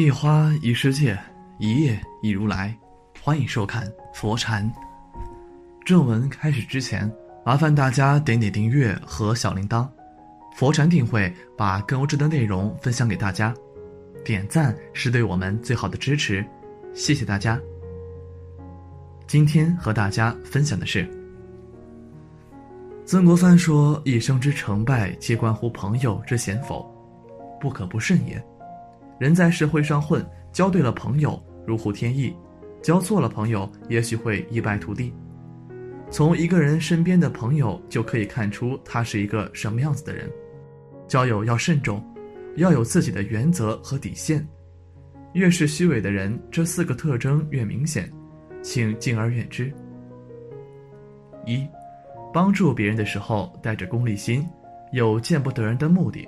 一花一世界，一叶一如来。欢迎收看佛禅。正文开始之前，麻烦大家点点订阅和小铃铛。佛禅定会把更优质的内容分享给大家，点赞是对我们最好的支持，谢谢大家。今天和大家分享的是，曾国藩说：“一生之成败，皆关乎朋友之贤否，不可不慎也。”人在社会上混，交对了朋友如虎添翼，交错了朋友也许会一败涂地。从一个人身边的朋友就可以看出他是一个什么样子的人。交友要慎重，要有自己的原则和底线。越是虚伪的人，这四个特征越明显，请敬而远之。一，帮助别人的时候带着功利心，有见不得人的目的。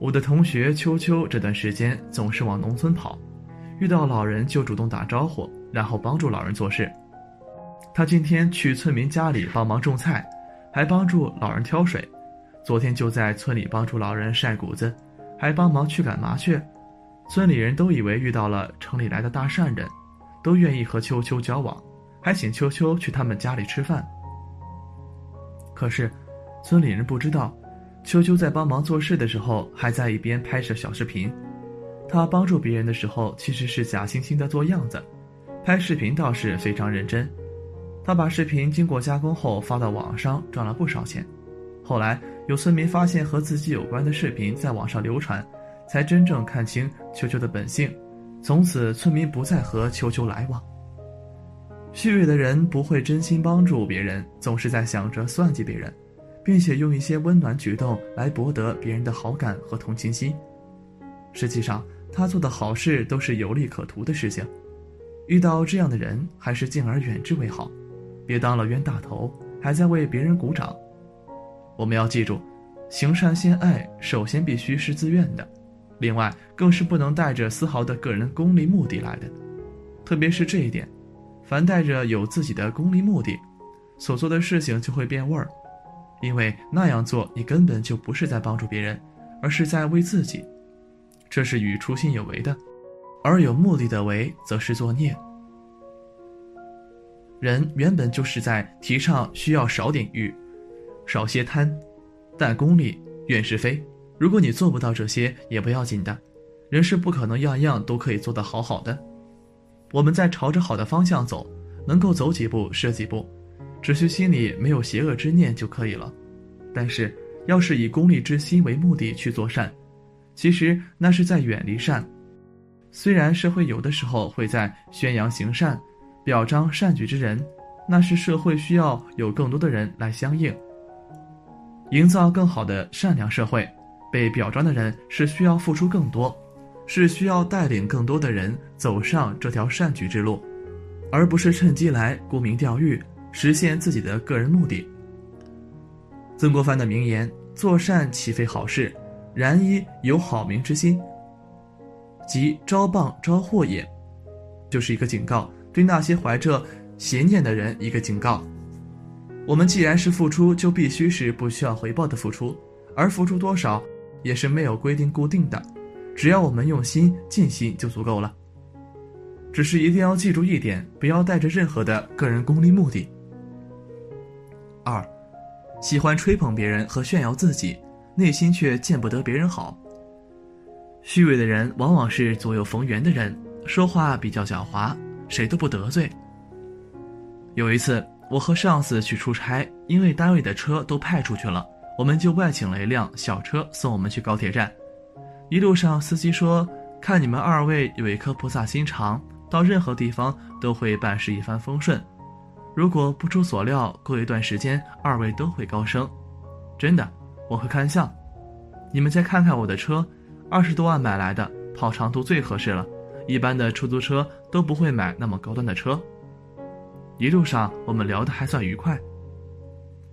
我的同学秋秋这段时间总是往农村跑，遇到老人就主动打招呼，然后帮助老人做事。他今天去村民家里帮忙种菜，还帮助老人挑水。昨天就在村里帮助老人晒谷子，还帮忙驱赶麻雀。村里人都以为遇到了城里来的大善人，都愿意和秋秋交往，还请秋秋去他们家里吃饭。可是，村里人不知道。秋秋在帮忙做事的时候，还在一边拍摄小视频。他帮助别人的时候，其实是假惺惺的做样子，拍视频倒是非常认真。他把视频经过加工后发到网上，赚了不少钱。后来有村民发现和自己有关的视频在网上流传，才真正看清秋秋的本性。从此，村民不再和秋秋来往。虚伪的人不会真心帮助别人，总是在想着算计别人。并且用一些温暖举动来博得别人的好感和同情心，实际上他做的好事都是有利可图的事情。遇到这样的人，还是敬而远之为好，别当了冤大头，还在为别人鼓掌。我们要记住，行善先爱首先必须是自愿的，另外更是不能带着丝毫的个人功利目的来的。特别是这一点，凡带着有自己的功利目的，所做的事情就会变味儿。因为那样做，你根本就不是在帮助别人，而是在为自己，这是与初心有违的；而有目的的为，则是作孽。人原本就是在提倡需要少点欲，少些贪，但功利，远是非。如果你做不到这些，也不要紧的。人是不可能样样都可以做得好好的。我们在朝着好的方向走，能够走几步是几步。只需心里没有邪恶之念就可以了，但是要是以功利之心为目的去做善，其实那是在远离善。虽然社会有的时候会在宣扬行善、表彰善举之人，那是社会需要有更多的人来相应，营造更好的善良社会。被表彰的人是需要付出更多，是需要带领更多的人走上这条善举之路，而不是趁机来沽名钓誉。实现自己的个人目的。曾国藩的名言：“做善岂非好事？然一有好名之心，即招棒招祸也。”就是一个警告，对那些怀着邪念的人一个警告。我们既然是付出，就必须是不需要回报的付出，而付出多少也是没有规定固定的，只要我们用心尽心就足够了。只是一定要记住一点，不要带着任何的个人功利目的。二，喜欢吹捧别人和炫耀自己，内心却见不得别人好。虚伪的人往往是左右逢源的人，说话比较狡猾，谁都不得罪。有一次，我和上司去出差，因为单位的车都派出去了，我们就外请了一辆小车送我们去高铁站。一路上，司机说：“看你们二位有一颗菩萨心肠，到任何地方都会办事一帆风顺。”如果不出所料，过一段时间二位都会高升，真的，我会看相。你们再看看我的车，二十多万买来的，跑长途最合适了。一般的出租车都不会买那么高端的车。一路上我们聊得还算愉快。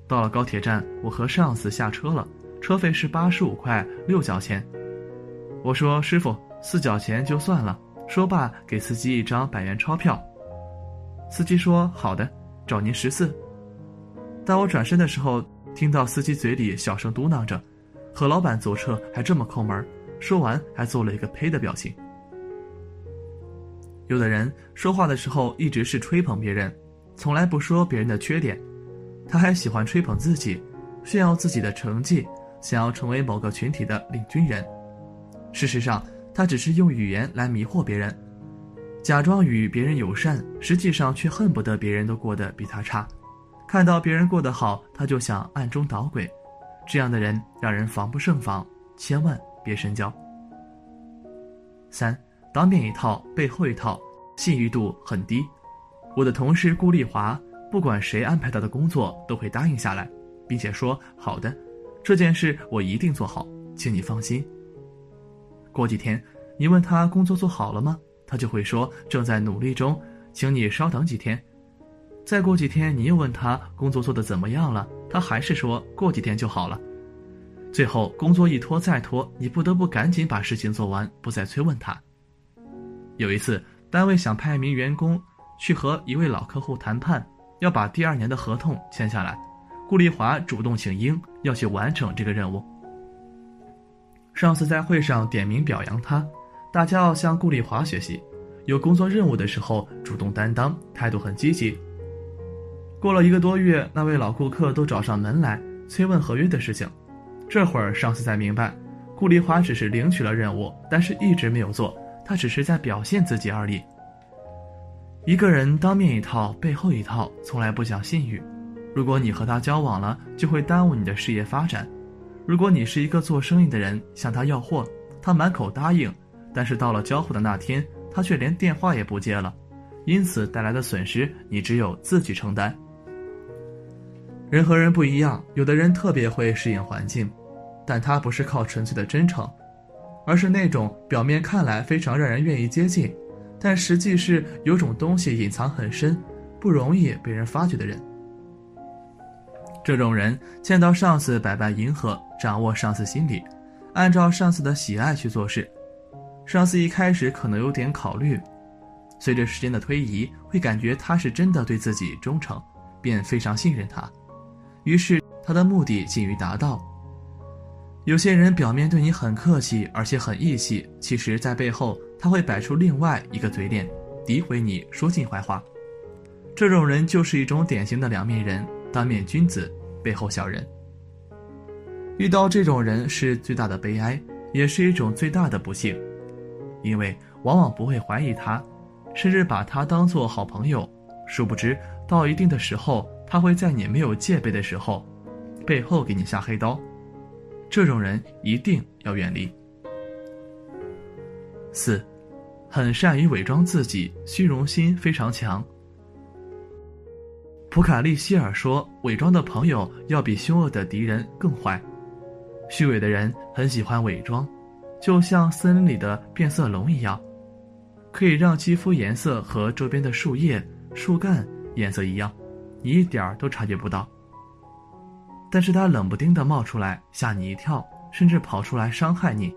到了高铁站，我和上司下车了，车费是八十五块六角钱。我说师傅，四角钱就算了。说罢，给司机一张百元钞票。司机说好的。找您十四。当我转身的时候，听到司机嘴里小声嘟囔着：“和老板坐车还这么抠门。”说完还做了一个呸的表情。有的人说话的时候一直是吹捧别人，从来不说别人的缺点，他还喜欢吹捧自己，炫耀自己的成绩，想要成为某个群体的领军人。事实上，他只是用语言来迷惑别人，假装与别人友善，实际上却恨不得别人都过得比他差。看到别人过得好，他就想暗中捣鬼。这样的人让人防不胜防，千万别深交。三，当面一套，背后一套，信誉度很低。我的同事顾丽华，不管谁安排他的工作，都会答应下来，并且说好的，这件事我一定做好，请你放心。过几天，你问他工作做好了吗？他就会说正在努力中，请你稍等几天。再过几天，你又问他工作做得怎么样了，他还是说过几天就好了。最后工作一拖再拖，你不得不赶紧把事情做完，不再催问他。有一次，单位想派一名员工去和一位老客户谈判，要把第二年的合同签下来，顾丽华主动请缨，要去完成这个任务。上司在会上点名表扬他，大家要向顾丽华学习，有工作任务的时候主动担当，态度很积极。过了一个多月，那位老顾客都找上门来催问合约的事情。这会儿上司才明白，顾丽华只是领取了任务，但是一直没有做，他只是在表现自己而已。一个人当面一套，背后一套，从来不讲信誉。如果你和他交往了，就会耽误你的事业发展。如果你是一个做生意的人，向他要货，他满口答应，但是到了交货的那天，他却连电话也不接了，因此带来的损失，你只有自己承担。人和人不一样，有的人特别会适应环境，但他不是靠纯粹的真诚，而是那种表面看来非常让人愿意接近，但实际是有种东西隐藏很深，不容易被人发觉的人。这种人见到上司百般迎合，掌握上司心理，按照上司的喜爱去做事。上司一开始可能有点考虑，随着时间的推移，会感觉他是真的对自己忠诚，便非常信任他。于是他的目的近于达到。有些人表面对你很客气，而且很义气，其实，在背后他会摆出另外一个嘴脸，诋毁你，说尽坏话。这种人就是一种典型的两面人，当面君子，背后小人。遇到这种人是最大的悲哀，也是一种最大的不幸，因为往往不会怀疑他，甚至把他当做好朋友，殊不知到一定的时候。他会在你没有戒备的时候，背后给你下黑刀，这种人一定要远离。四，很善于伪装自己，虚荣心非常强。普卡利希尔说：“伪装的朋友要比凶恶的敌人更坏。”虚伪的人很喜欢伪装，就像森林里的变色龙一样，可以让肌肤颜色和周边的树叶、树干颜色一样。你一点儿都察觉不到，但是他冷不丁的冒出来吓你一跳，甚至跑出来伤害你。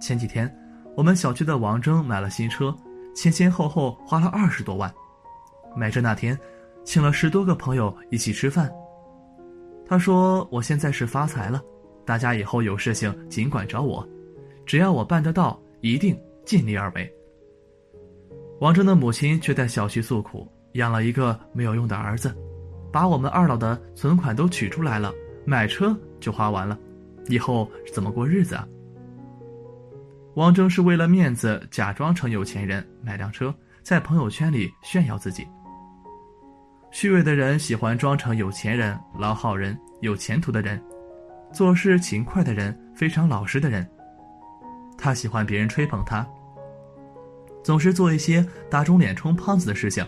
前几天，我们小区的王峥买了新车，前前后后花了二十多万。买车那天，请了十多个朋友一起吃饭。他说：“我现在是发财了，大家以后有事情尽管找我，只要我办得到，一定尽力而为。”王峥的母亲却在小区诉苦。养了一个没有用的儿子，把我们二老的存款都取出来了，买车就花完了，以后怎么过日子啊？王峥是为了面子，假装成有钱人买辆车，在朋友圈里炫耀自己。虚伪的人喜欢装成有钱人、老好人、有前途的人，做事勤快的人、非常老实的人。他喜欢别人吹捧他，总是做一些打肿脸充胖子的事情。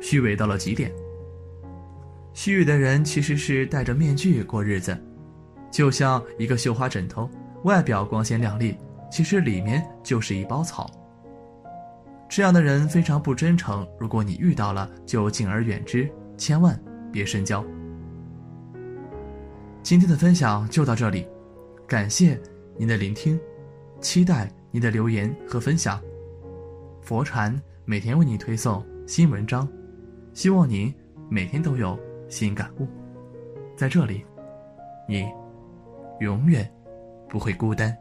虚伪到了极点。虚伪的人其实是戴着面具过日子，就像一个绣花枕头，外表光鲜亮丽，其实里面就是一包草。这样的人非常不真诚，如果你遇到了，就敬而远之，千万别深交。今天的分享就到这里，感谢您的聆听，期待您的留言和分享。佛禅每天为你推送新文章。希望您每天都有新感悟，在这里，你永远不会孤单。